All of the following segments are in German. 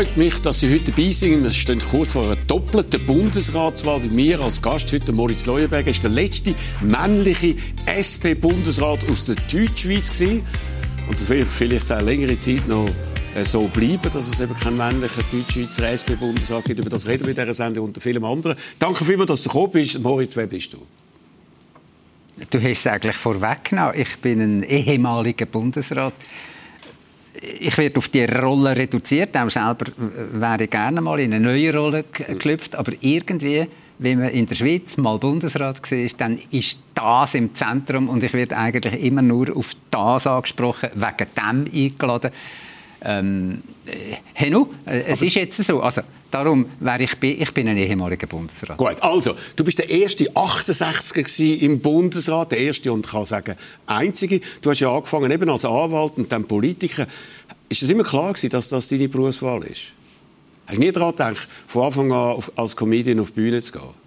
Freut mich, dass Sie heute dabei sind. Wir stehen kurz vor einer doppelten Bundesratswahl. Bei mir als Gast heute Moritz Leuenberger ist der letzte männliche SP-Bundesrat aus der Deutschschweiz gewesen. Und das wird vielleicht auch längere Zeit noch äh, so bleiben, dass es eben keinen männlichen Deutschschweizer SP-Bundesrat gibt. Über das reden wir in dieser Sendung unter vielen anderen. Danke vielmals, dass du gekommen bist. Moritz, wer bist du? Du hast es eigentlich vorweggenommen. Ich bin ein ehemaliger Bundesrat. Ich werde auf die Rolle reduziert. Auch selber wäre ich gerne mal in eine neue Rolle geklüpft. Aber irgendwie, wenn man in der Schweiz mal Bundesrat war, dann ist das im Zentrum. Und ich werde eigentlich immer nur auf das angesprochen, wegen dem eingeladen. Ähm, äh, nu, äh, es ist jetzt so. Also, darum wäre ich, ich bin ein ehemaliger Bundesrat. Gut, also, du bist der erste 68er im Bundesrat, der erste und kann sagen, einzige. Du hast ja angefangen eben als Anwalt und dann Politiker. Ist es immer klar gewesen, dass das deine Berufswahl ist? Hast du nie daran gedacht, von Anfang an als Comedian auf die Bühne zu gehen?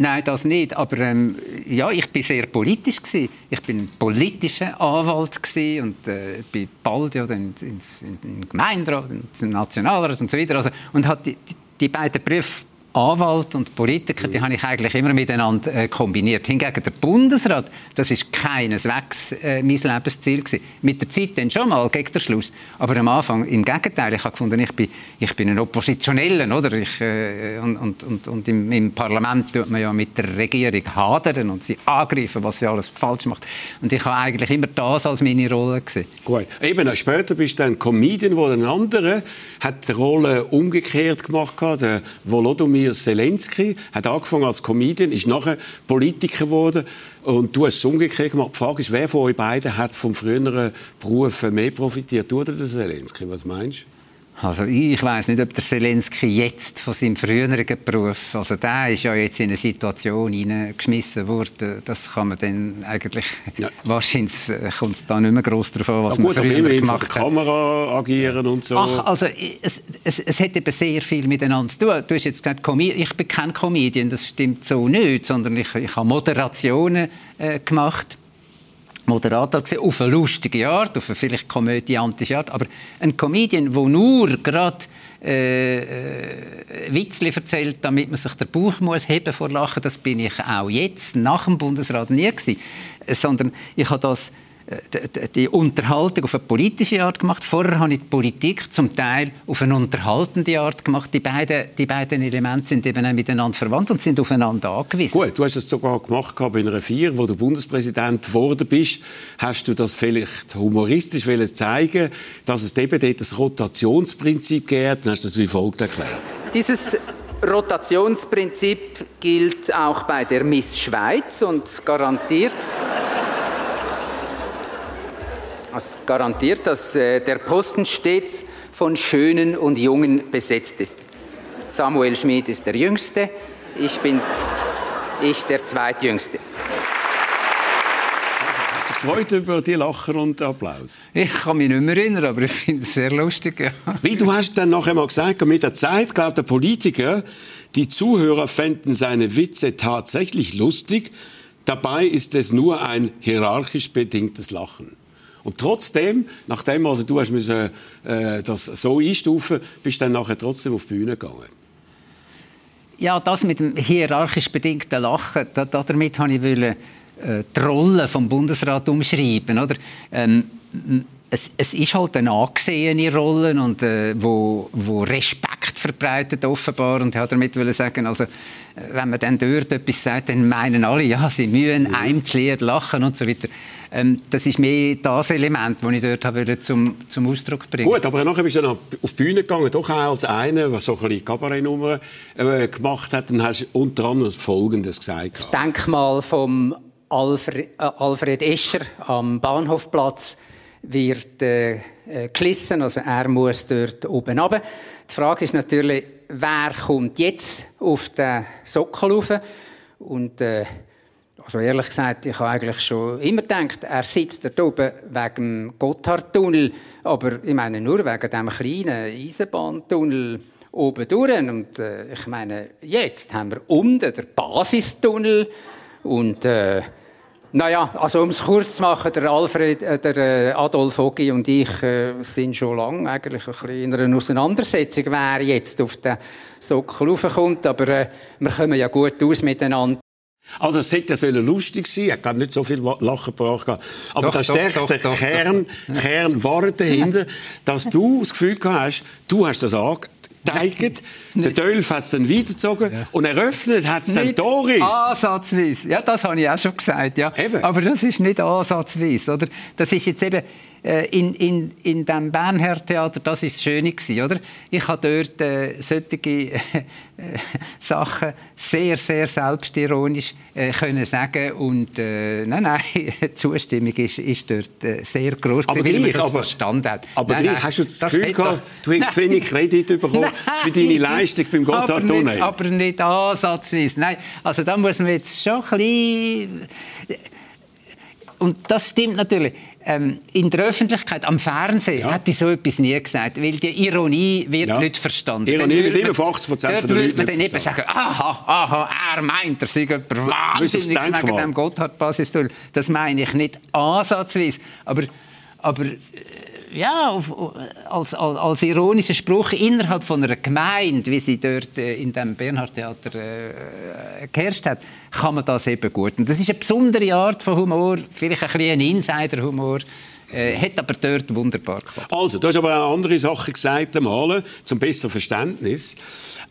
Nein, das nicht. Aber ähm, ja, ich bin sehr politisch gewesen. Ich bin politischer Anwalt gewesen und äh, bin bald ja dann ins, in, in Gemeinderat, ins Nationalrat und so weiter. Also, und hat die, die, die beiden Berufe Anwalt und Politiker, die habe ich eigentlich immer miteinander äh, kombiniert. Hingegen der Bundesrat, das ist keineswegs äh, mein Lebensziel gewesen. Mit der Zeit dann schon mal, gegen den Schluss. Aber am Anfang im Gegenteil. Ich habe gefunden, ich bin, ich bin ein Oppositioneller, oder? Ich, äh, und und, und, und im, im, Parlament tut man ja mit der Regierung hadern und sie angreifen, was sie alles falsch macht. Und ich habe eigentlich immer das als meine Rolle gesehen. Gut. Eben, später bist du ein Comedian, wo ein anderer hat die Rolle umgekehrt gemacht hat, der Volodymyr Volodymyr Zelensky hat angefangen als Comedian, ist nachher Politiker geworden und du hast es umgekehrt gemacht. Die Frage ist, wer von euch beiden hat vom früheren Beruf mehr profitiert? Du oder der Zelensky? Was meinst du? Also ich weiß nicht, ob der Zelensky jetzt von seinem früheren Beruf, also der ist ja jetzt in eine Situation hineingeschmissen worden, das kann man dann eigentlich, ja. wahrscheinlich äh, kommt es da nicht mehr groß darauf an, was ja, gut, man früher gemacht hat. Kamera agieren und so. Ach, also es, es, es hat eben sehr viel miteinander zu tun. Du hast jetzt gesagt, ich bin kein Comedian, das stimmt so nicht, sondern ich, ich habe Moderationen äh, gemacht Moderator gewesen, auf eine lustige Art, auf eine vielleicht komödiantische Art, aber ein Comedian, der nur gerade äh, äh, Witzli erzählt, damit man sich der Bauch muss heben vor Lachen, das bin ich auch jetzt, nach dem Bundesrat nie gewesen, sondern ich habe das die Unterhaltung auf eine politische Art gemacht. Vorher habe ich die Politik zum Teil auf eine unterhaltende Art gemacht. Die beiden, die beiden Elemente sind eben auch miteinander verwandt und sind aufeinander angewiesen. Gut, du hast es sogar gemacht bei einer Vier, wo du Bundespräsident geworden bist. Hast du das vielleicht humoristisch zeigen dass es eben dort das Rotationsprinzip gibt? Dann hast du das wie folgt erklärt. Dieses Rotationsprinzip gilt auch bei der Miss Schweiz und garantiert garantiert, dass äh, der Posten stets von Schönen und Jungen besetzt ist. Samuel Schmid ist der Jüngste, ich bin ich der Zweitjüngste. Gefreut über die Lacher und Applaus. Ich kann mich nicht mehr erinnern, aber ich finde es sehr lustig. Ja. Wie du hast dann nachher mal gesagt, mit der Zeit glaubt der Politiker, die Zuhörer fänden seine Witze tatsächlich lustig. Dabei ist es nur ein hierarchisch bedingtes Lachen. Und trotzdem, nachdem also du hast müssen, äh, das so einstufen, bist du dann nachher trotzdem auf die Bühne gegangen. Ja, das mit dem hierarchisch bedingten Lachen, da, damit wollte ich äh, die Rolle vom Bundesrat umschreiben, oder? Ähm, es, es, ist halt eine angesehene Rolle und äh, wo, wo Respekt verbreitet offenbar und hat damit will sagen, also äh, wenn man dann dort etwas sagt, dann meinen alle, ja, sie müssen mhm. einem zu lachen und so weiter. Ähm, das ist mehr das Element, das ich dort habe zum, zum Ausdruck bringen Gut, aber nachher bist du dann auf die Bühne gegangen, doch auch als einer, der so ein bisschen Kabarettnummer äh, gemacht hat. Dann hast du unter anderem Folgendes gesagt. Das Denkmal von Alfred, äh, Alfred Escher am Bahnhofplatz wird äh, äh, gelissen, also er muss dort oben runter. Die Frage ist natürlich, wer kommt jetzt auf den Sockel rauf? Und äh, also ehrlich gesagt, ich habe eigentlich schon immer gedacht, er sitzt dort oben wegen dem Gotthardtunnel, aber ich meine nur wegen dem kleinen Eisenbahntunnel oben durch. Und äh, ich meine, jetzt haben wir unten den Basistunnel und äh, Naja, also um es kurz zu machen, der Alfred, äh, der äh, Adolf Ogi und ich äh, sind schon lange eigentlich ein bisschen in einer Auseinandersetzung, wer jetzt auf den Sockel raufkommt, aber äh, wir kommen ja gut aus miteinander. Also es hätte ja lustig sein, er hat nicht so viel Lachen gebracht. Aber doch, da steckt der doch, Kern, doch. Kern war dahinter, dass du das Gefühl hast, du hast das ange gezeigt. Der Dölf hat es dann weitergezogen ja. und eröffnet hat es dann Doris. Ansatzweise. Ja, das habe ich auch schon gesagt. Ja. Eben. Aber das ist nicht ansatzweise. Oder? Das ist jetzt eben in, in, in dem Bernhard Theater, das ist das Schöne gewesen, oder? Ich habe dort äh, solche äh, Sachen sehr, sehr selbstironisch äh, können sagen und äh, nein, nein, die Zustimmung ist, ist dort äh, sehr groß, aber weil man das aber, verstanden hat. Aber nein, nein, hast du das, das Gefühl gehabt, du hättest wenig Kredit bekommen nein, für deine Leistung beim Gotthardtunnel? Aber, aber nicht ansatzweise. Nein, also da muss man jetzt schon ein bisschen... Und das stimmt natürlich ähm, in der Öffentlichkeit, am Fernsehen, ja. hätte ich so etwas nie gesagt, weil die Ironie wird ja. nicht verstanden. Ironie wird immer von 80 Prozent der Leute man dann eben sagen, aha, aha, er meint, er sei jemand wahnsinnig wegen dem Gotthard-Basis. Das meine ich nicht ansatzweise, aber, aber ja, auf, als, als, als ironischer Spruch innerhalb von einer Gemeinde, wie sie dort äh, in dem Bernhard-Theater äh, geherrscht hat, kann man das eben gut. Und das ist eine besondere Art von Humor, vielleicht ein bisschen ein Insider-Humor. Äh, hat aber dort wunderbar geklappt. Also, du hast aber auch andere Sachen gesagt einmal, zum besseren Verständnis.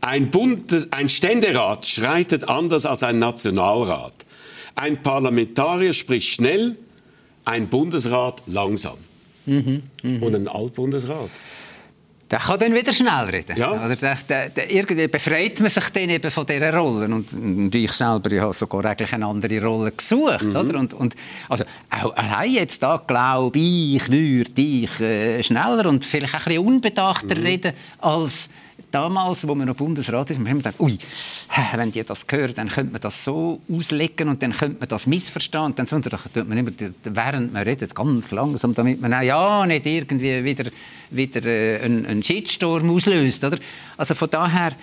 Ein, Bund, ein Ständerat schreitet anders als ein Nationalrat. Ein Parlamentarier spricht schnell, ein Bundesrat langsam. Mhm, mh. Und ein Altbundesrat. Der kann dann wieder schnell reden. Ja. Oder der, der, der, irgendwie befreit man sich dann eben von dieser Rolle. Und, und ich selber ich habe sogar eigentlich eine andere Rolle gesucht. Mhm. Oder? Und, und, also, auch allein jetzt da glaube ich, würde ich äh, schneller und vielleicht auch ein bisschen unbedachter mhm. reden als damals, wo man noch Bundesrat ist, haben gedacht, ui, wenn die das hören, dann könnte man das so auslegen und dann könnte man das missverstehen. Und dann tut man immer, während man redet, ganz langsam, damit man auch, ja nicht irgendwie wieder, wieder äh, einen, einen Shitstorm auslöst. Oder? Also von daher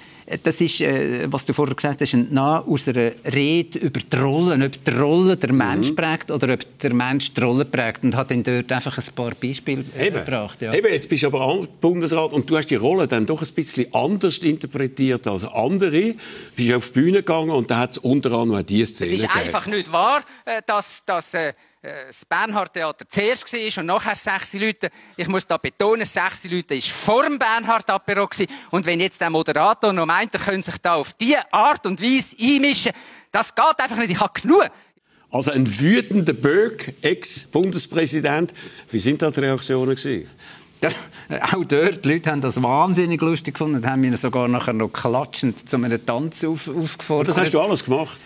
das ist, äh, was du vorher gesagt hast, nah aus einer Rede über die Rollen, ob die Rolle der Mensch mhm. prägt oder ob der Mensch die Rolle prägt und hat dann dort einfach ein paar Beispiele äh, Eben. gebracht. Ja. Eben, jetzt bist du aber Bundesrat und du hast die Rolle dann doch ein bisschen anders interpretiert als andere. Du bist auf die Bühne gegangen und da hat es unter anderem auch diese Szene Es ist gegeben. einfach nicht wahr, äh, dass, dass äh äh, das Bernhard-Theater zuerst war und nachher sechs Leute. Ich muss da betonen, sechs Leute war vor dem Bernhard-Apero. Und wenn jetzt der Moderator noch meint, er könnte sich da auf diese Art und Weise einmischen, das geht einfach nicht. Ich habe genug. Also ein wütender Böck, Ex-Bundespräsident. Wie sind da die Reaktionen gewesen? Ja, auch dort, die Leute haben das wahnsinnig lustig gefunden und haben mich sogar nachher noch klatschend zu einem Tanz auf, aufgefordert. Und das hast du alles gemacht?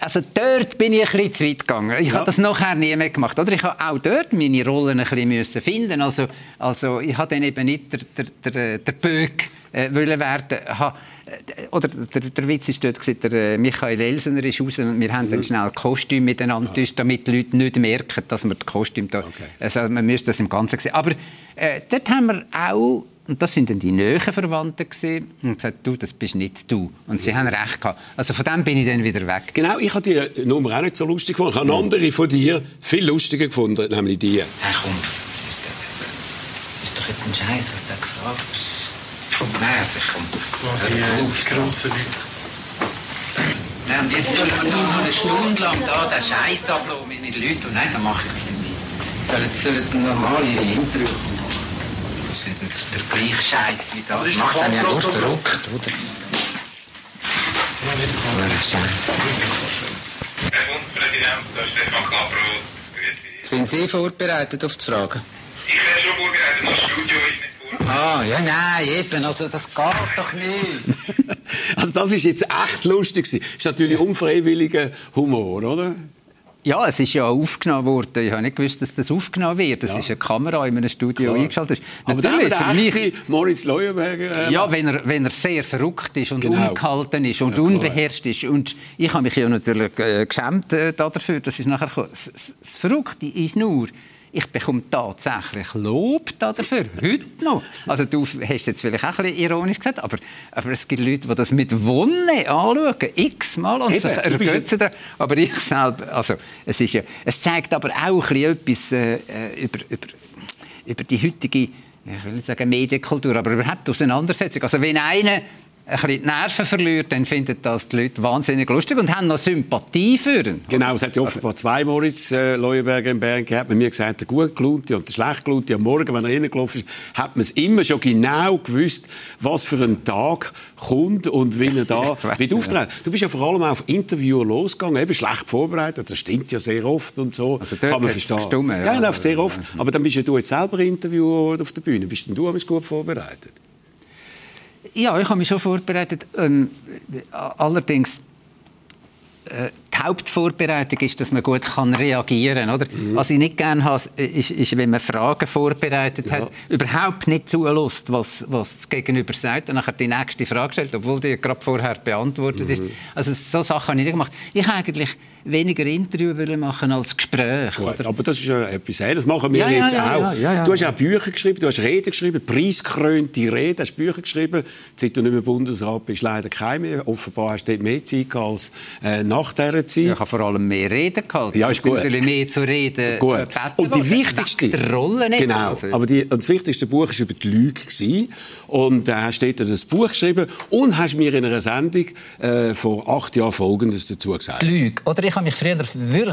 Also dort bin ich ein bisschen zu weit gegangen. Ich ja. habe das nachher nie mehr gemacht. Oder ich habe auch dort meine Rollen ein bisschen müssen finden. Also, also ich habe dann eben nicht der, der, der, der Böck äh, wollen werden. Ha, äh, oder der, der Witz ist dort gewesen, der äh, Michael Elsener ist raus und wir haben mhm. dann schnell Kostüm miteinander ja. damit die Leute nicht merken, dass wir das Kostüm da... Okay. Also man müsste das im Ganzen sehen. Aber äh, dort haben wir auch und das sind dann die näheren Verwandten gewesen, und gesagt, du, das bist nicht du. Und sie haben recht gehabt. Also von dem bin ich dann wieder weg. Genau, ich habe die Nummer auch nicht so lustig gefunden. Ich habe andere von dir viel lustiger gefunden, nämlich die. Hey, komm, was, was ist das? Das ist doch jetzt ein Scheiß, was der gefragt hat. Nein, also komm. Quasi äh, grosse Leute. Nein, und jetzt soll ich noch eine Stunde lang da den Scheiß ablassen mit den Leuten. Und nein, dann mache ich nicht. Sollen, sollen normal ihre Interviews ist nicht der, gleiche Scheiß wie da. Das macht einen ja nur verrückt, oder? Ja, Scheiß. Herr Bundespräsident, das ist Stefan Kaprot. Sind Sie vorbereitet auf die Fragen? Ich wäre schon vorbereitet, das Studio ist nicht vorbereitet. Ah, ja, nein, eben, also das geht doch nicht. also das ist jetzt echt lustig. Das ist natürlich unfreiwilliger Humor, oder? Ja, es ist ja aufgenommen worden. Ich habe nicht gewusst, dass das aufgenommen wird. Das ja. ist eine Kamera in einem Studio Klar. eingeschaltet. Aber Natürlich, der mich, Moritz Leuenberger... Äh, ja, wenn er, wenn er sehr verrückt ist und genau. ungehalten ist und ja, unbeherrscht ist. Und ich habe mich ja natürlich äh, geschämt äh, dafür, dass es nachher Das, das Verrückte ist nur, ich bekomme tatsächlich Lob dafür, heute noch. Also du hast es jetzt vielleicht auch ein bisschen ironisch gesagt, aber, aber es gibt Leute, die das mit Wonne anschauen, x-mal und Eben, sich ergötzen daran. Aber ich selber, also es, ist ja, es zeigt aber auch ein bisschen etwas äh, über, über, über die heutige, ich will nicht sagen Medienkultur, aber überhaupt Auseinandersetzung. Also wenn einer ein bisschen die Nerven verliert, dann finden das die Leute wahnsinnig lustig und haben noch Sympathie für ihn. Genau, es hat ja offenbar zwei Moritz äh, Leuenberger in Bern gehabt. Man mir gesagt, der gut gelaunte und der schlecht gelaunte am Morgen, wenn er reingelaufen ist, hat man es immer schon genau gewusst, was für ein Tag kommt und wie er da wird auftreten. Du bist ja vor allem auf Interviewer losgegangen, eben schlecht vorbereitet, das stimmt ja sehr oft und so, Also kann man verstehen. gestummen, ja, ja. ja, sehr oft. Aber dann bist ja du jetzt selber Interviewer auf der Bühne. Bist denn du gut vorbereitet? Ja, ich habe mich schon vorbereitet. Ähm, allerdings, äh, Hauptvorbereitung ist, dass man gut kann reagieren kann. Mhm. Was ich nicht gerne habe, ist, ist, wenn man Fragen vorbereitet hat, überhaupt nicht zulässt, was, was das Gegenüber sagt, und nachher die nächste Frage stellt, obwohl die gerade vorher beantwortet Mhm. ist. Also so Sachen habe ich nicht gemacht. Ich eigentlich weniger Interview machen als Gespräch. Gut, aber das ist ja etwas anderes. Das machen wir Ja, ja, jetzt ja, auch. ja, ja, ja. Du hast auch Bücher geschrieben, du hast Reden geschrieben, preisgekrönte Reden, hast Bücher geschrieben. Seit du nicht mehr Bundesrat bist, leider keine mehr. Offenbar hast du dort mehr Zeit als äh, nach dieser Zeit. Ich habe vor allem mehr Reden gehalten. Ja, ist Ich bin gut. natürlich mehr zu reden. Gut. äh, Und die worden. wichtigste. Der Rolle nicht. Genau. Also, Aber die, und das wichtigste Buch war über die Lüge. Gewesen. Und da hast du dort ein Buch geschrieben und hast mir in einer Sendung äh, vor acht Jahren Folgendes dazu gesagt. Lüge. Oder ich habe mich früher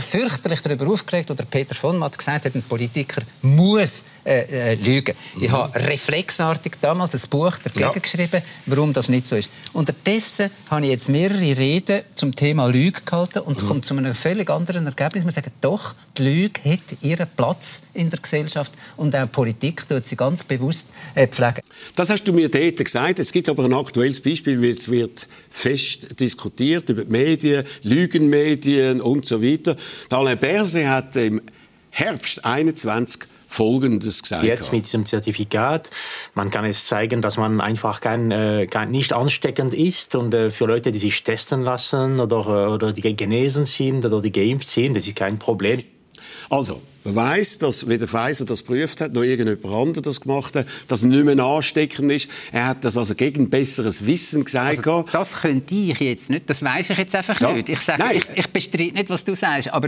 fürchterlich darüber aufgeregt, oder Peter von Matt gesagt hat, ein Politiker muss äh, äh, lügen. Ich habe reflexartig damals ein Buch dagegen Ja. geschrieben, warum das nicht so ist. Unterdessen habe ich jetzt mehrere Reden zum Thema Lüge gehalten und komme zu einem völlig anderen Ergebnis. Wir sagen, doch, die Lüge hat ihren Platz in der Gesellschaft und auch Politik tut sie ganz bewusst äh, pflegen. Das hast du mir dort gesagt. Es gibt aber ein aktuelles Beispiel, weil es wird fest diskutiert über die Medien, Lügenmedien und so weiter. Alain Berset hat im Herbst 21 Folgendes gesagt. Jetzt mit diesem Zertifikat, man kann es zeigen, dass man einfach kein, äh, kein, nicht ansteckend ist und äh, für Leute, die sich testen lassen oder, äh, oder die genesen sind oder die geimpft sind, das ist kein Problem. Also, man weiss, dass weder Pfizer das geprüft hat, noch irgendjemand anderes das gemacht hat, dass es nicht mehr ansteckend ist. Er hat das also gegen besseres Wissen gesagt. Also, das könnte ich jetzt nicht, das weiß ich jetzt einfach Ja. nicht. Ich, sage, Nein. ich, ich bestreite nicht, was du sagst, aber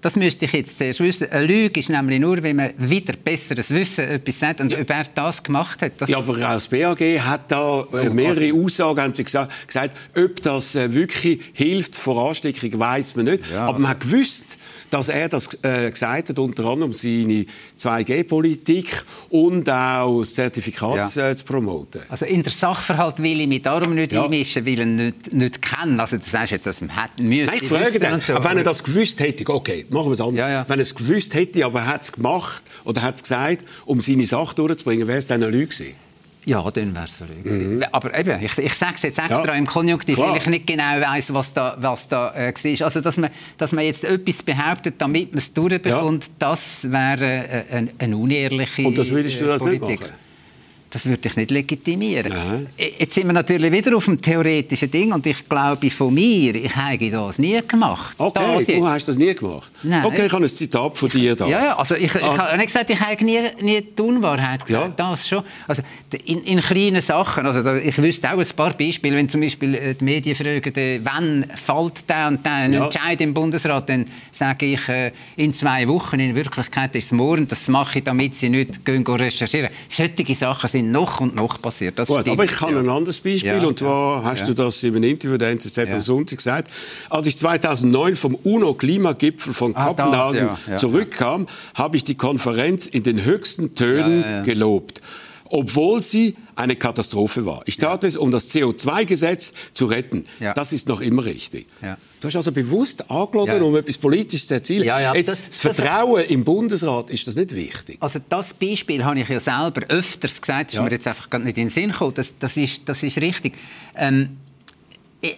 das müsste ich jetzt zuerst wissen. Eine Lüge ist nämlich nur, wenn man wieder besseres Wissen etwas sagt und ob er das gemacht hat. Das Ja, aber auch das BAG hat da äh, mehrere Aussagen haben sie gesagt, gesagt, ob das äh, wirklich hilft vor Ansteckung, weiß man nicht. Ja, aber man hat gewusst, dass er das äh, gesagt hat, unter anderem seine 2G-Politik und auch das Zertifikat Ja. äh, zu promoten. also in der Sachverhalt will ich mich darum nicht Ja. einmischen, weil ich ihn nicht, nicht kenne. Also du sagst jetzt, dass man hat, müsste Nein, ich frage den, so. aber wenn er das gewusst hätte, okay, machen wir es anders. Ja, ja. Wenn er es gewusst hätte, aber er hat es gemacht oder hat es gesagt, um seine Sache durchzubringen, wäre es dann eine Lüge gewesen. Ja, dann wäre es gewesen. Aber eben, ich, ich sage es jetzt extra Mhm. Ja, im Konjunktiv, klar. weil ich nicht genau weiß, was da, was da äh, war. Also, dass man, dass man jetzt etwas behauptet, damit man es durchbekommt, das wäre äh, eine, eine unehrliche Und das würdest du äh, das nicht Politik. machen? Das würde ich nicht legitimieren. Nein. Äh, Jetzt sind wir natürlich wieder auf dem theoretischen Ding und ich glaube von mir, ich habe das nie gemacht. Okay, Das du hast das nie gemacht. Nein. Okay, ich habe ein Zitat von dir da. Ja, ja, also ich, ich Ah. habe nicht gesagt, ich habe nie, nie die Unwahrheit gesagt. Ja. Das schon. Also in, in kleinen Sachen. Also da, ich wüsste auch ein paar Beispiele, wenn zum Beispiel äh, die Medien fragen, äh, wann fällt der und der ein Ja. Entscheid im Bundesrat, dann sage ich in zwei Wochen. In Wirklichkeit ist es morgen. Das mache ich, damit sie nicht gehen recherchieren. Solche Sachen sind noch und noch passiert. Das Gut, stimmt, aber ich kann ja. ein anderes Beispiel, Ja, und zwar ja, hast du das in einem Interview der NZZ am Sonntag gesagt. Als ich 2009 vom UNO-Klimagipfel von Ah, Kopenhagen zurückkam, habe ich die Konferenz in den höchsten Tönen gelobt. Obwohl sie eine Katastrophe war. Ich tat es, um das CO2-Gesetz zu retten. Ja. Das ist noch immer richtig. Ja. Du hast also bewusst angelogen, Ja. um etwas Politisches zu erzielen. Ja, ja, Jetzt, das- das, das- Vertrauen im Bundesrat, ist das nicht wichtig? Also das Beispiel habe ich ja selber öfters gesagt, das Ja. ist mir jetzt einfach gar nicht in den Sinn gekommen. Das, das, ist, das ist richtig. Ähm,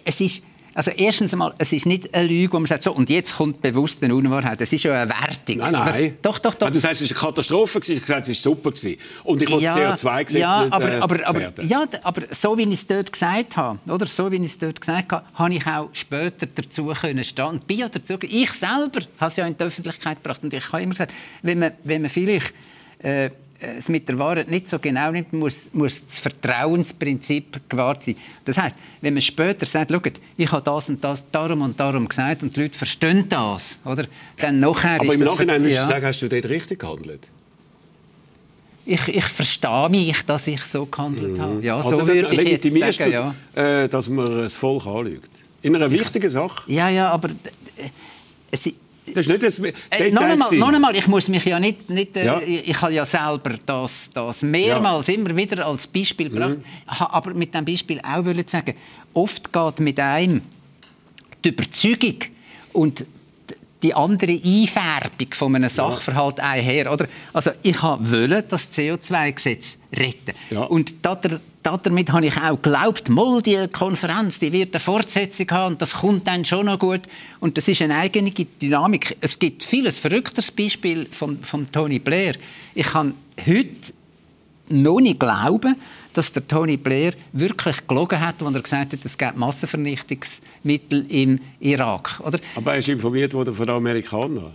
es ist Also erstens einmal, es ist nicht eine Lüge, wo man sagt, so, und jetzt kommt bewusst eine Unwahrheit. Es ist ja eine Wertung. Nein, nein. Was, doch, doch, doch. Wenn du sagst, es war eine Katastrophe, ich gesagt, es war super. Gewesen. Und ich wollte das CO2-Gesetz ja, aber, äh, aber, aber, gefährden. ja, aber so wie ich es dort gesagt habe, oder so wie ich es dort gesagt habe, habe ich auch später dazu können stehen. Und bin ja dazu, ich selber habe es ja in die Öffentlichkeit gebracht und ich habe immer gesagt, wenn man, wenn man vielleicht äh, es mit der Wahrheit nicht so genau nimmt, muss, muss das Vertrauensprinzip gewahrt sein. Das heißt, wenn man später sagt, schaut, ich habe das und das darum und darum gesagt und die Leute verstehen das, oder? Dann nachher Aber im Nachhinein würdest du ja. sagen, hast du dort richtig gehandelt? Ich, ich verstehe mich, dass ich so gehandelt habe. Ja, also so würde ich jetzt sagen, du, ja. äh, dass man das Volk anlügt. In einer wichtigen Sache. Ja, ja, aber... äh, Das ist nicht ein äh, noch, einmal, noch einmal, ich muss mich ja nicht... nicht äh, Ja. Ich, ich habe ja selber das, das mehrmals immer wieder als Beispiel Mhm. gebracht. Ha- Aber mit diesem Beispiel auch wollen sagen, oft geht mit einem die Überzeugung und die andere Einfärbung von einem Sachverhalt einher. Oder? Also ich wollte das CO2-Gesetz retten. Ja. Und da- damit habe ich auch geglaubt, mal die Konferenz, die wird eine Fortsetzung haben und das kommt dann schon noch gut. Und das ist eine eigene Dynamik. Es gibt vieles verrückteres Beispiel von, von Tony Blair. Ich kann heute noch nicht glauben, dass der Tony Blair wirklich gelogen hat, als er gesagt hat, es gibt Massenvernichtungsmittel im Irak. Oder? Aber er ist informiert worden von den Amerikanern.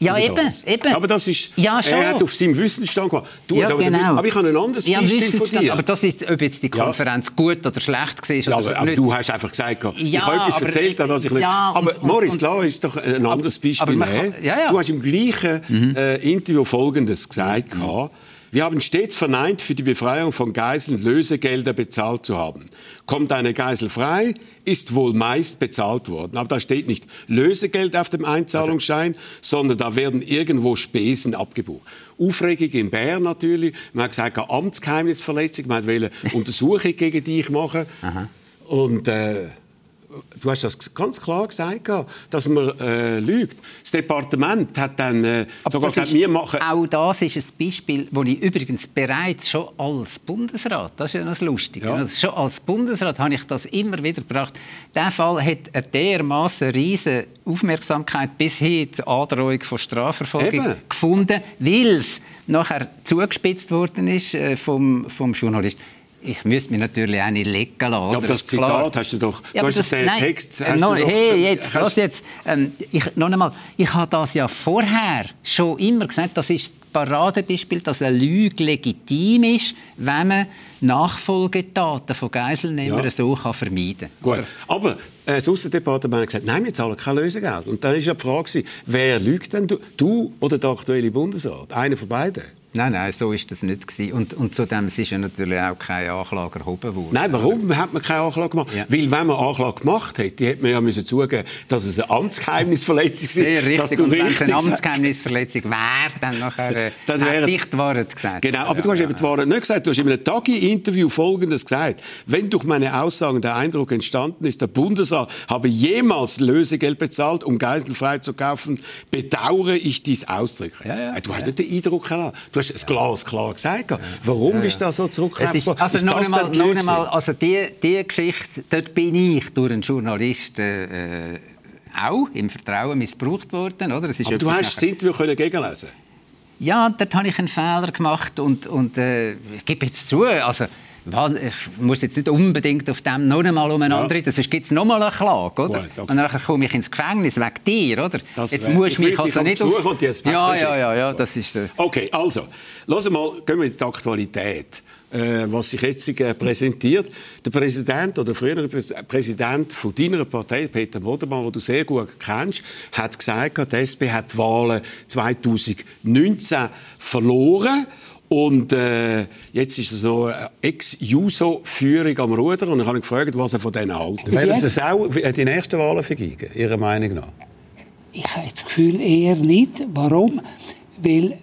Ja, eben, eben. Aber das ist, Ja, er hat auf seinem Wissensstand gemacht. Du, ja, aber, genau. aber ich habe ein anderes ja, Beispiel von dir. Aber das ist, ob jetzt die Konferenz gut oder schlecht war. ja, aber, aber du hast einfach gesagt, ich Ja, habe etwas aber- erzählt, an das ich nicht... Ja, aber und- Morris, und- lass uns doch ein anderes Beispiel kann- ja, ja. Du hast im gleichen äh, Interview Folgendes gesagt. gehabt. Wir haben stets verneint, für die Befreiung von Geiseln Lösegelder bezahlt zu haben. Kommt eine Geisel frei, ist wohl meist bezahlt worden. Aber da steht nicht Lösegeld auf dem Einzahlungsschein, sondern da werden irgendwo Spesen abgebucht. Aufregung in Bern natürlich. Man hat gesagt, eine Amtsgeheimnisverletzung. Man wollte Untersuchung gegen dich machen. Und äh, du hast das ganz klar gesagt, dass man äh, lügt. Das Departement hat dann äh, sogar gesagt, ist- wir machen... Auch das ist ein Beispiel, das ich übrigens bereits schon als Bundesrat, das ist ja das Lustige, Ja. also schon als Bundesrat habe ich das immer wieder gebracht. Der Fall hat eine dermaßen riesige Aufmerksamkeit bis hin zur Androhung von Strafverfolgung Eben. gefunden, weil es nachher zugespitzt worden ist äh, vom, vom Journalist. Ich müsste mich natürlich auch nicht lecken lassen. Ja, aber das Ist klar. Zitat hast du doch- du aber hast den nein, Text- äh, du doch- hey, jetzt, lass jetzt. Ähm, ich, noch einmal, ich habe das ja vorher schon immer gesagt, das ist das Paradebeispiel, dass eine Lüge legitim ist, wenn man Nachfolgetaten von Geiselnehmern Ja. so kann vermeiden kann. Gut. Aber äh, das Aussendepartement hat gesagt, nein, wir zahlen kein Lösegeld. Und dann war ja die Frage, wer lügt denn? Du, du oder der aktuelle Bundesrat? Einer von beiden? Nein, nein, so ist das nicht gewesen. Und, und zudem ist ja natürlich auch keine Anklage erhoben worden. Nein, warum hat man keine Anklage gemacht? Ja. Weil, wenn man Anklage gemacht hätte, hätte man ja müssen zugeben dass es eine Amtsgeheimnisverletzung ist. Sehr Dass richtig. du Und wenn es richtig eine. Amtsgeheimnisverletzung wäre, dann nachher äh, Dann hätte ich die Wahrheit gesagt. Genau, aber Ja, du hast ja, eben die Wahrheit nicht gesagt. Du hast in einem Tagi-Interview Folgendes gesagt. Wenn durch meine Aussagen der Eindruck entstanden ist, der Bundesrat habe jemals Lösegeld bezahlt, um Geiseln freizukaufen, bedauere ich dies ausdrücklich. Ja, ja, Äh, du hast nicht den Eindruck gehabt. Hast es glasklar gesagt. Warum bist du da so ist, zurückgreifbar? also Ist noch das einmal, noch einmal, also die, die Geschichte, dort bin ich durch einen Journalist äh, äh, auch im Vertrauen missbraucht worden. Oder? Ist Aber du hast das nachher- Interview können gegenlesen Ja, dort habe ich einen Fehler gemacht und, und äh, ich gebe jetzt zu, also ich muss jetzt nicht unbedingt auf dem noch einmal umeinander reden, sonst gibt es noch mal eine Klage, oder? Gut, okay. Und dann komme ich ins Gefängnis wegen dir, oder? Das jetzt wär- musst ich du mich also nicht auf... und jetzt Ja, ja, ja, ja, das ist... Äh, Okay, also, lass mal, gehen wir in die Aktualität. Äh, was sich jetzt äh, präsentiert. Der Präsident oder der frühere Präs- Präsident von deiner Partei, Peter Modermann, den du sehr gut kennst, hat gesagt, die SP hat die Wahlen 2019 verloren. Und äh, jetzt ist so eine Ex-Juso-Führung am Ruder. Und ich habe ihn gefragt, was er von denen hält. Werden Sie es auch die nächsten Wahlen vergeben, Ihrer Meinung nach? Ich habe das Gefühl eher nicht. Warum? Weil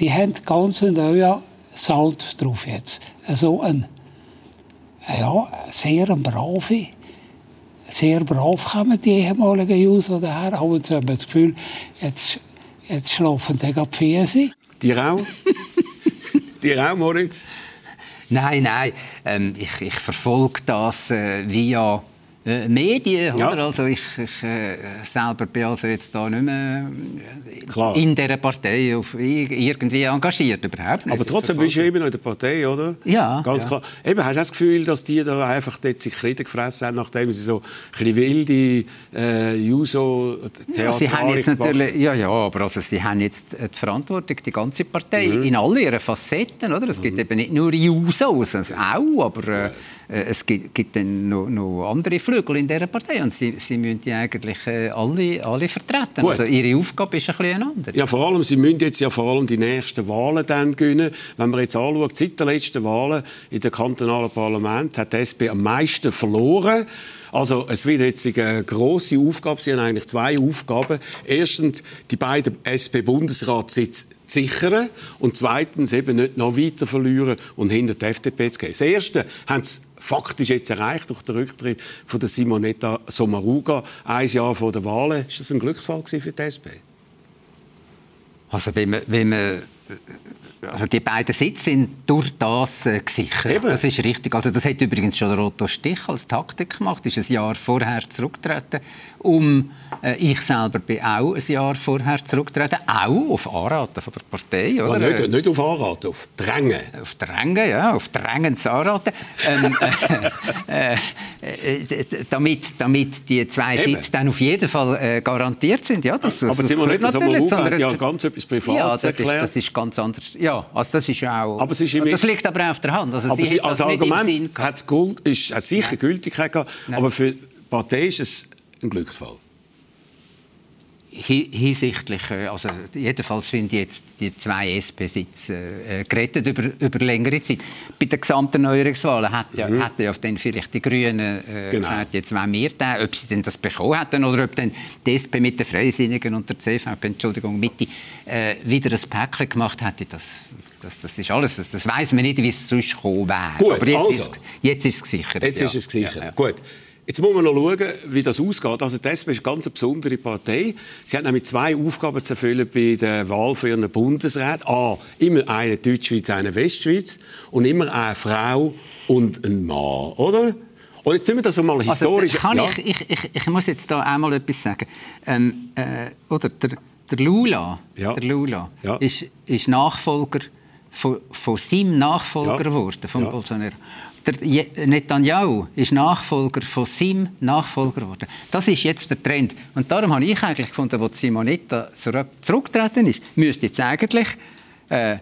die haben ganz neuen Salt drauf jetzt. So ein, ja, sehr ein brave, sehr brav kommen die ehemaligen User daher. Aber jetzt haben wir das Gefühl, jetzt, jetzt schlafen die gerade die Füße. Dir auch? Dir auch, Moritz? Nein, nein. Ähm, ich, ich verfolge das äh, via äh, Medien, Ja. oder? Also ich, ich äh, selber bin also jetzt da nicht mehr äh, Klar. in dieser Partei auf, irgendwie engagiert, überhaupt nicht. Aber trotzdem bist du ja immer noch in der Partei, oder? Ja, Ganz ja. klar. Eben, hast du das Gefühl, dass die da einfach dort sich Kreden gefressen haben, nachdem sie so ein wilde äh, juso Ja, sie haben jetzt natürlich, ja, ja, aber also sie haben jetzt die Verantwortung, die ganze Partei, Mhm. in all ihren Facetten, oder? Es gibt eben nicht nur Jusos, also auch, aber äh, es gibt, gibt dann noch, noch andere Flügel in dieser Partei und sie, sie müssen die eigentlich äh, alle, alle vertreten. Gut. Also ihre Aufgabe ist ein bisschen eine andere. Ja, vor allem, sie müssen jetzt ja vor allem die nächsten Wahlen dann gewinnen. Wenn man jetzt anschaut, seit den letzten Wahlen in den kantonalen Parlament hat die SP am meisten verloren. Also es wird jetzt eine grosse Aufgabe, sie haben eigentlich zwei Aufgaben. Erstens, die beiden SP-Bundesratssitze sichern und zweitens eben nicht noch weiter verlieren und hinter die FDP zu gehen. Das Erste haben sie faktisch jetzt erreicht durch den Rücktritt von der Simonetta Sommaruga, ein Jahr vor der Wahlen. Ist das ein Glücksfall für die SP? Also wenn man, wenn man also die beiden Sitze sind durch das äh, gesichert. Eben. Das ist richtig. Also das hat übrigens schon der Otto Stich als Taktik gemacht. Ist ein Jahr vorher zurückgetreten. Um äh, ich selber bin auch ein Jahr vorher zurückgetreten, auch auf Anraten von der Partei, Aber oder? nicht, nicht auf Anraten, auf Drängen. Auf Drängen, ja, auf Drängen zu anraten. Ähm, äh, äh, äh, damit, damit die zwei Eben. Sitze dann auf jeden Fall äh, garantiert sind. Ja, das, das, Aber das natürlich, Sommaruga hat sondern- ja ganz etwas ja, Privates ist, erklärt. das ist ganz anders. Ja, also das ist ja auch. Aber das liegt aber auf der Hand. Also aber sie als Argument hat es sicher Gültigkeit gehabt, Nein. aber für die Partei ist es ein Glücksfall. Hi- hinsichtlich, also jedenfalls sind jetzt die zwei SP-Sitze äh, gerettet über, über längere Zeit. Bei den gesamten Neuerungswahlen hat ja, hätten ja dann vielleicht die Grünen äh, Genau. gesagt, jetzt wollen wir den, ob sie denn das bekommen hätten oder ob dann die SP mit den Freisinnigen und der CVP, Entschuldigung, Mitte, äh, wieder ein Päckchen gemacht hätte, das, das, das ist alles, das, das weiß man nicht, wie es sonst gekommen wäre. Gut, Aber jetzt, also. ist, jetzt ist es gesichert. Jetzt ja. ist es gesichert. Ja, ja. Gut. Jetzt muss man noch schauen, wie das ausgeht. Also die SP ist eine ganz besondere Partei. Sie hat nämlich zwei Aufgaben zu erfüllen bei der Wahl für ihren Bundesrat. A, immer eine Deutschschweiz, eine Westschweiz und immer eine Frau und ein Mann, oder? Und jetzt tun wir das mal historisch... Also, ja. ich, ich, ich, ich muss jetzt da einmal etwas sagen. Ähm, äh, oder der, der Lula, Ja. der Lula Ja. ist, ist Nachfolger von, von seinem Nachfolger geworden, von. Bolsonaro. Der Netanyahu ist Nachfolger von seinem Nachfolger geworden. Das ist jetzt der Trend. Und darum habe ich eigentlich gefunden, als Simonetta zurück, zurückgetreten ist, müsste jetzt eigentlich äh,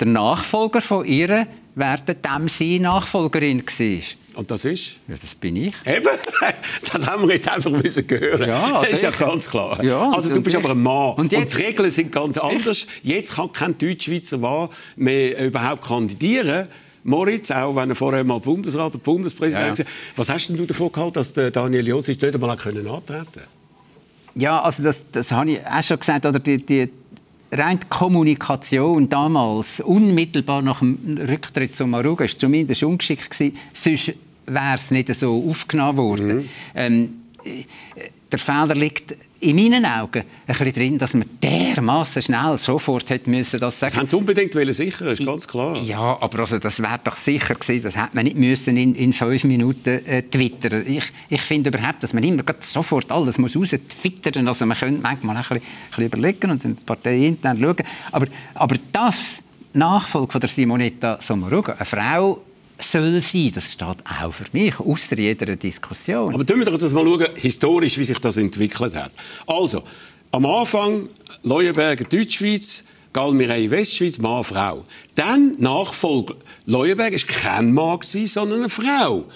der Nachfolger von ihr werden, dem sie Nachfolgerin war. Und das ist? Ja, das bin ich. Eben, das haben wir jetzt einfach müssen hören. Ja, also das ist ja ich- ganz klar. Ja, also du und bist ich- aber ein Mann und, und jetzt- die Regeln sind ganz anders. Jetzt kann kein Deutschschweizer Mann mehr überhaupt kandidieren. Moritz, auch wenn er vorher mal Bundesrat oder Bundespräsident Ja, war. Was hast denn du davon gehalten, dass der Daniel Josic nicht einmal antreten Ja, also das, das habe ich auch schon gesagt. Oder die, die rein die Kommunikation damals, unmittelbar nach dem Rücktritt zu Maruga, ist zumindest ungeschickt gewesen. Sonst wäre es nicht so aufgenommen worden. Ähm, äh, der Fehler liegt in meinen Augen ein bisschen drin, dass man dermaßen schnell sofort hätte müssen das sagen. Das haben sie unbedingt wollen sichern, ist ganz klar. Ja, aber also, das wäre doch sicher gewesen. Das hätte man nicht müssen in, in fünf Minuten äh, twittern. Ich, ich finde überhaupt, dass man immer sofort alles muss raus twittern. Also man könnte manchmal ein bisschen, ein bisschen überlegen und in die Partei intern schauen. Aber, aber das Nachfolge von der Simonetta Sommaruga, eine Frau soll sein, das steht auch für mich außer jeder Diskussion. Aber tun wir doch das mal schauen, historisch, wie sich das entwickelt hat. Also, am Anfang Leuenberger Deutschschweiz, Galmirei Westschweiz, Mann, Frau. Dann Nachfolger Leuenberger war kein Mann, sondern eine Frau.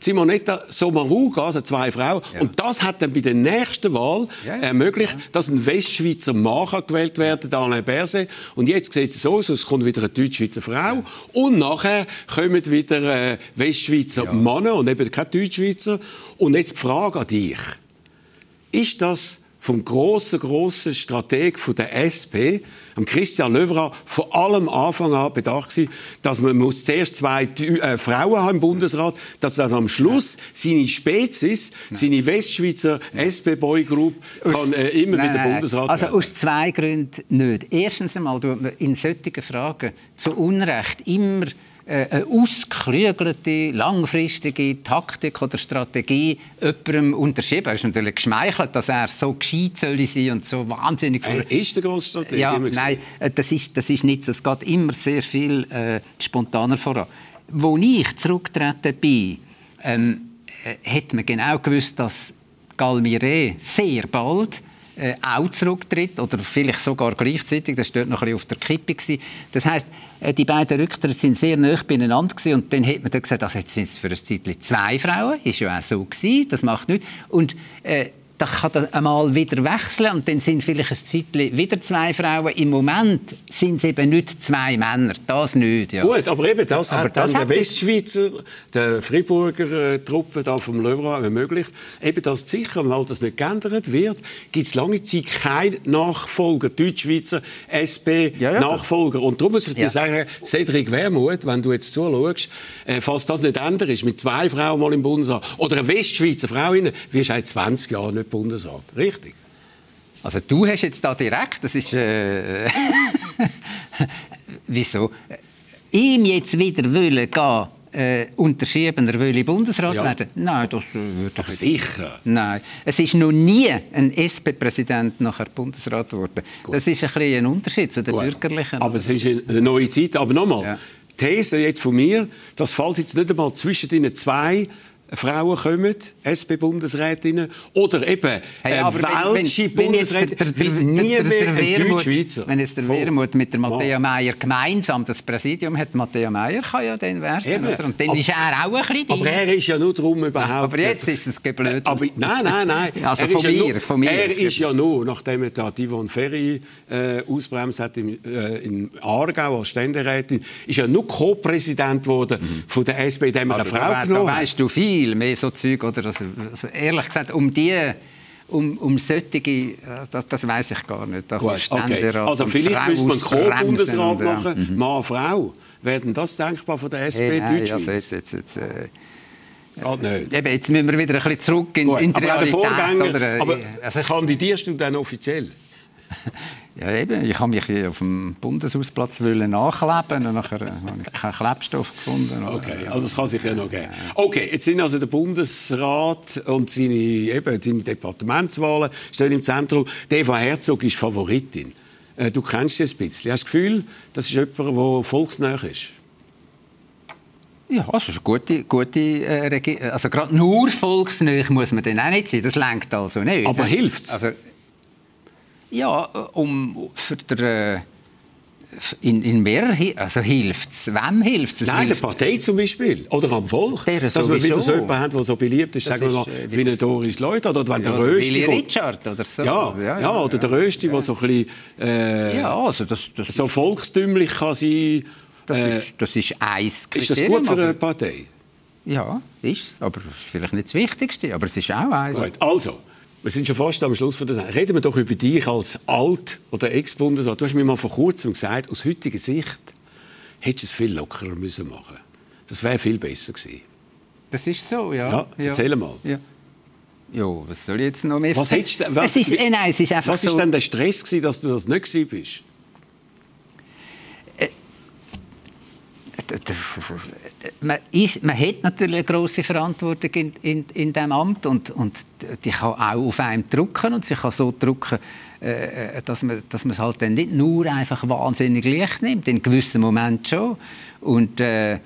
Simonetta Sommaruga, also zwei Frauen. Und das hat dann bei der nächsten Wahl Ja, ja. ermöglicht, dass ein Westschweizer Mann gewählt werden kann, Alain Berset. Und jetzt sieht es so aus, es kommt wieder eine Deutschschweizer Frau. Und nachher kommen wieder äh, Westschweizer Männer und eben kein Deutschschweizer. Und jetzt die Frage an dich. Ist das vom grossen, grossen Strateg von der SP, Christian Löwera, von allem Anfang an bedacht gewesen, dass man muss zuerst zwei äh, Frauen haben im Bundesrat, dass dann am Schluss seine Spezies, seine Westschweizer SP-Boy-Group kann äh, immer Nein, wieder nein, Bundesrat Also werden. aus zwei Gründen nicht. Erstens einmal tut man in solchen Fragen zu Unrecht immer eine ausgeklügelte, langfristige Taktik oder Strategie jemandem unterschieben. Er ist natürlich geschmeichelt, dass er so gescheit soll sein und so wahnsinnig... Er ist der grosse Stratege. Ja, nein, äh, das ist, das ist nicht so. Es geht immer sehr viel äh, spontaner voran. Wo ich zurückgetreten bin, ähm, äh, hat man genau gewusst, dass Galmire sehr bald äh, auch zurücktritt oder vielleicht sogar gleichzeitig. Das war noch ein bisschen auf der Kippe. Gewesen. Das heisst, äh, die beiden Rücktritte sind sehr nah beieinander gewesen. und dann hat man dann gesagt, also jetzt sind es für ein Zeitchen zwei Frauen. Ist ja auch so gewesen. Das macht nichts. Und äh, da kann er einmal wieder wechseln und dann sind vielleicht ein Zeitchen wieder zwei Frauen. Im Moment sind es eben nicht zwei Männer, das nicht. Ja. Gut, aber eben das Aber hat dann das der hat- Westschweizer, der Friburger äh, Truppe da vom Leroy ermöglicht. Eben das sicher, weil das nicht geändert wird, gibt es lange Zeit keinen Nachfolger, Deutschschweizer Ja, ja. SP-Nachfolger. Und darum muss ich dir Ja. sagen, Cedric Wermuth, wenn du jetzt zuschaust, äh, falls das nicht ändert ist, mit zwei Frauen mal im Bundesrat, oder eine Westschweizer Frau, rein, wirst du seit 20 Jahren nicht Bundesrat. Richtig? Also du hast jetzt da direkt, das ist... Äh, wieso? Ihm jetzt wieder wollen gehen, äh, unterschieben, er will Bundesrat Ja. werden? Nein, das äh, würde ich nicht. Sicher. Nein, es ist noch nie ein SP-Präsident nachher Bundesrat geworden. Das ist ein, bisschen ein Unterschied zu den Gut. Bürgerlichen. Aber es ist eine neue Zeit. Aber nochmal, Ja. These jetzt von mir, dass falls jetzt nicht einmal zwischen den zwei Frauen kommen, SP-Bundesrätinnen, oder eben Hey, eine aber wenn- welsche der- Bundesrätin, der- wird der- nie der- der mehr ein Deutschschweizer. Wenn jetzt der Voll. Wermuth mit der Matthäa. Meier gemeinsam das Präsidium hat, Matthäa Meier kann ja dann werden. Und dann Aber- ist er auch ein bisschen Aber er ist ja nur darum überhaupt... Aber jetzt ist es geblöd. Aber, nein, nein, nein. Also von ja mir, nur, von mir. Er ist ja nur, nachdem er da Yvonne Ferry äh, ausbremst hat im, äh, in Aargau als Ständerätin, ist er nur Co-Präsident geworden von der SP, indem er eine Also, Frau da, genommen da hat. weißt du viel mehr so Zeug. Oder? Also, also, ehrlich gesagt, um die... Um, um solche, äh, das, das weiß ich gar nicht. Gut, okay. Also vielleicht Frau müsste man Co-Bundesrat machen, Mann, Frau. Wäre das denkbar von der SP Hey, Deutschschweiz? also jetzt, jetzt, jetzt, äh, Geht nicht. eben, jetzt müssen wir wieder ein bisschen zurück in, Gut, in die aber Realität. Vorgänger, oder, aber also, kandidierst du dann offiziell? ja, eben, ich habe mich hier auf dem Bundeshausplatz nachkleben und nachher habe ich keinen Klebstoff gefunden. Okay, also das kann sich ja noch geben. Okay, jetzt sind also der Bundesrat und seine, eben, seine Departementswahlen stehen im Zentrum. Die Eva Herzog ist Favoritin. Äh, Du kennst sie ein bisschen. Hast du das Gefühl, das ist jemand, der volksnah ist? Ja, das ist eine gute, gute äh, Also gerade nur volksnähe muss man dann auch nicht sein. Das lenkt also nicht. Aber hilft's? Also, ja, um für der, äh, in, in mehr also hilft's. Wem hilft's? Es Nein, der hilft- Partei zum Beispiel. Oder am Volk. Der Dass wir wieder so jemanden haben, der so beliebt ist, Das sagen wir mal, äh, wie eine Doris Leuthard oder wenn Ja, der Rösti kommt. Richard oder so. Ja, ja, oder der Rösti, der so ein bisschen äh, Ja, also das, das, so volkstümlich kann sein. das, Äh, ist, das ist eins ist das Kriterium, gut für eine Partei? Ja, ist es. Aber es ist vielleicht nicht das Wichtigste, aber es ist auch eins. Gut, also, wir sind schon fast am Schluss von der Sendung. Reden wir doch über dich als Alt- oder Ex-Bundesrat. Du hast mir mal vor kurzem gesagt, aus heutiger Sicht hättest du es viel lockerer müssen machen Das wäre viel besser gewesen. Das ist so, ja. Ja, erzähl mal. Ja. Ja, was soll ich jetzt noch mehr Was hättest du, was, es ist, äh, nein, es ist einfach was so... ist denn der Stress gewesen, dass du das nicht gewesen man, ist, man hat natürlich eine grosse Verantwortung in, in, in diesem Amt und, und die kann auch auf einem drücken und sie kann so drücken, äh, dass man, dass man es halt dann nicht nur einfach wahnsinnig leicht nimmt, in gewissen Momenten schon. Und äh,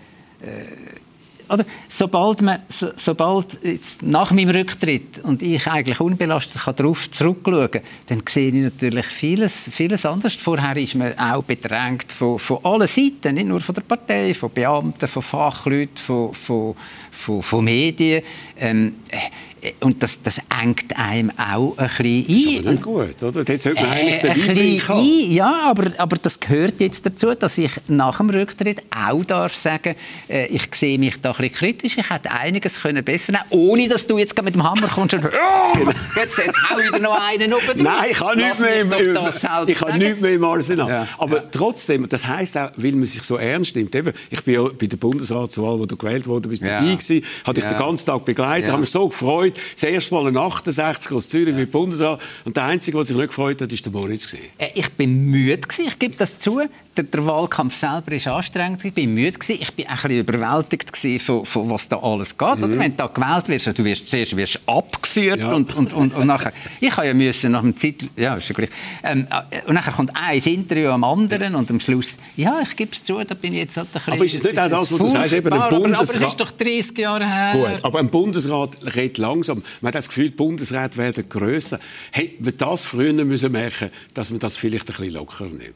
oder sobald, man, so, sobald jetzt nach meinem Rücktritt und ich eigentlich unbelastet kann darauf zurückschauen kann, dann sehe ich natürlich vieles, vieles anders. Vorher ist man auch bedrängt von, von allen Seiten, nicht nur von der Partei, von Beamten, von Fachleuten, von, von, von, von Medien. Ähm, äh, und das, das engt einem auch ein bisschen Das ist ein. aber nicht gut, oder? Jetzt sollte man eigentlich den ein Einblick bisschen haben. ein, ja, aber, aber das gehört jetzt dazu, dass ich nach dem Rücktritt auch darf sagen, äh, ich sehe mich da ein bisschen kritisch. Ich hätte einiges können besser nehmen, ohne dass du jetzt mit dem Hammer kommst und oh, jetzt, jetzt hau wieder noch einen oben. Nein, ich habe nichts mehr, das ich habe sagen. nichts mehr im Arsenal. Ja. Aber trotzdem, das heisst auch, weil man sich so ernst nimmt. Eben, ich bin ja bei der Bundesratswahl, wo du gewählt worden bist, Ja. dabei gewesen, habe dich Ja. den ganzen Tag begleitet, Ja. habe mich so gefreut. Das erste Mal ein 68 aus Zürich mit Bundesrat. Und der Einzige, der sich nicht gefreut hat, war der Moritz. Äh, Ich bin müde ich gebe das zu. Der, der Wahlkampf selber ist anstrengend. Ich bin müde gewesen. Ich bin ein bisschen überwältigt gewesen von, von was da alles geht. Mhm. Oder wenn du da gewählt wirst, du wirst zuerst wirst abgeführt ja. und, und, und, und nachher. Ich habe ja müssen nach dem Zeit, ja ist ja gleich. Ähm, äh, und nachher kommt ein Interview am anderen und am Schluss, ja, ich gebe es zu, da bin ich jetzt halt ein bisschen. Aber ist es nicht auch das, was du sagst, eben ein Bundesrat? Aber, aber es ist doch 30 Jahre her. Gut, aber ein Bundesrat redet langsam. Man hat das Gefühl, die Bundesräte werden grösser. Hey, wir das früher müssen merken, dass man das vielleicht ein bisschen locker nimmt.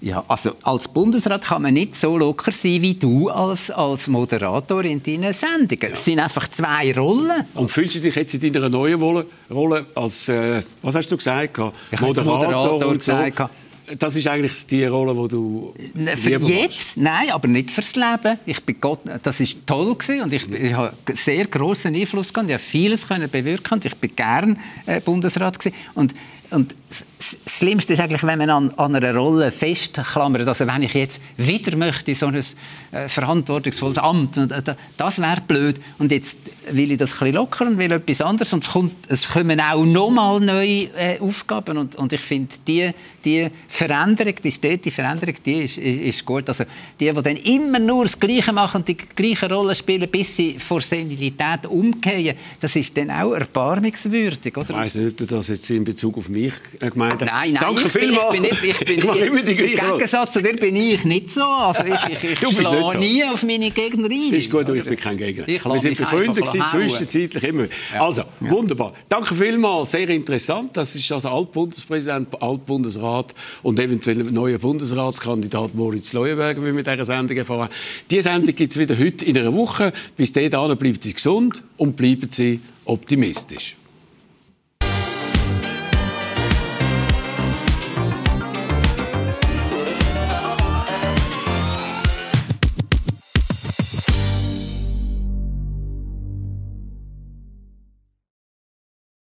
Ja, also als Bundesrat kann man nicht so locker sein wie du als, als Moderator in deinen Sendungen. Ja. Es sind einfach zwei Rollen. Und fühlst du dich jetzt in deiner neuen Rolle, als, äh, was hast du gesagt, ich Moderator, Moderator und so? Gesagt, das ist eigentlich die Rolle, die du Für jetzt, nein, aber nicht fürs Leben. Ich bin Gott, das ist toll gewesen und ich, ich habe sehr großen Einfluss gehabt. Ich habe vieles können bewirken. Ich bin gern äh, Bundesrat gewesen. und und das Schlimmste ist eigentlich, wenn man an, an einer Rolle festklammert. Also wenn ich jetzt wieder möchte, so ein äh, verantwortungsvolles Amt, äh, das wäre blöd. Und jetzt will ich das ein bisschen lockern will etwas anderes. Und es, kommt, es kommen auch nochmal neue äh, Aufgaben. Und, und ich finde, die, die Veränderung, die stetige Veränderung, die ist, ist gut. Also die, die dann immer nur das Gleiche machen und die gleiche Rolle spielen, bis sie vor Senilität umkehren, das ist dann auch erbarmungswürdig. Oder? Ich weiss nicht, ob du das jetzt in Bezug auf mich gemeint. Nein, nein, Danke ich, vielmals. Bin, ich bin nicht, ich bin ich immer die gleiche Im Gegensatz zu dir bin ich nicht so. Also ich, ich, ich schlage so. nie auf meine Gegner ein. Ist gut, ich bin kein Gegner. Wir sind befreundet zwischenzeitlich immer. Also, ja. wunderbar. Danke vielmals, sehr interessant. Das ist also Altbundespräsident, Altbundesrat und eventuell neuer Bundesratskandidat Moritz Leuenberger, wie wir mit dieser Sendung erfahren Diese Sendung gibt es wieder heute in einer Woche. Bis dahin bleiben Sie gesund und bleiben Sie optimistisch.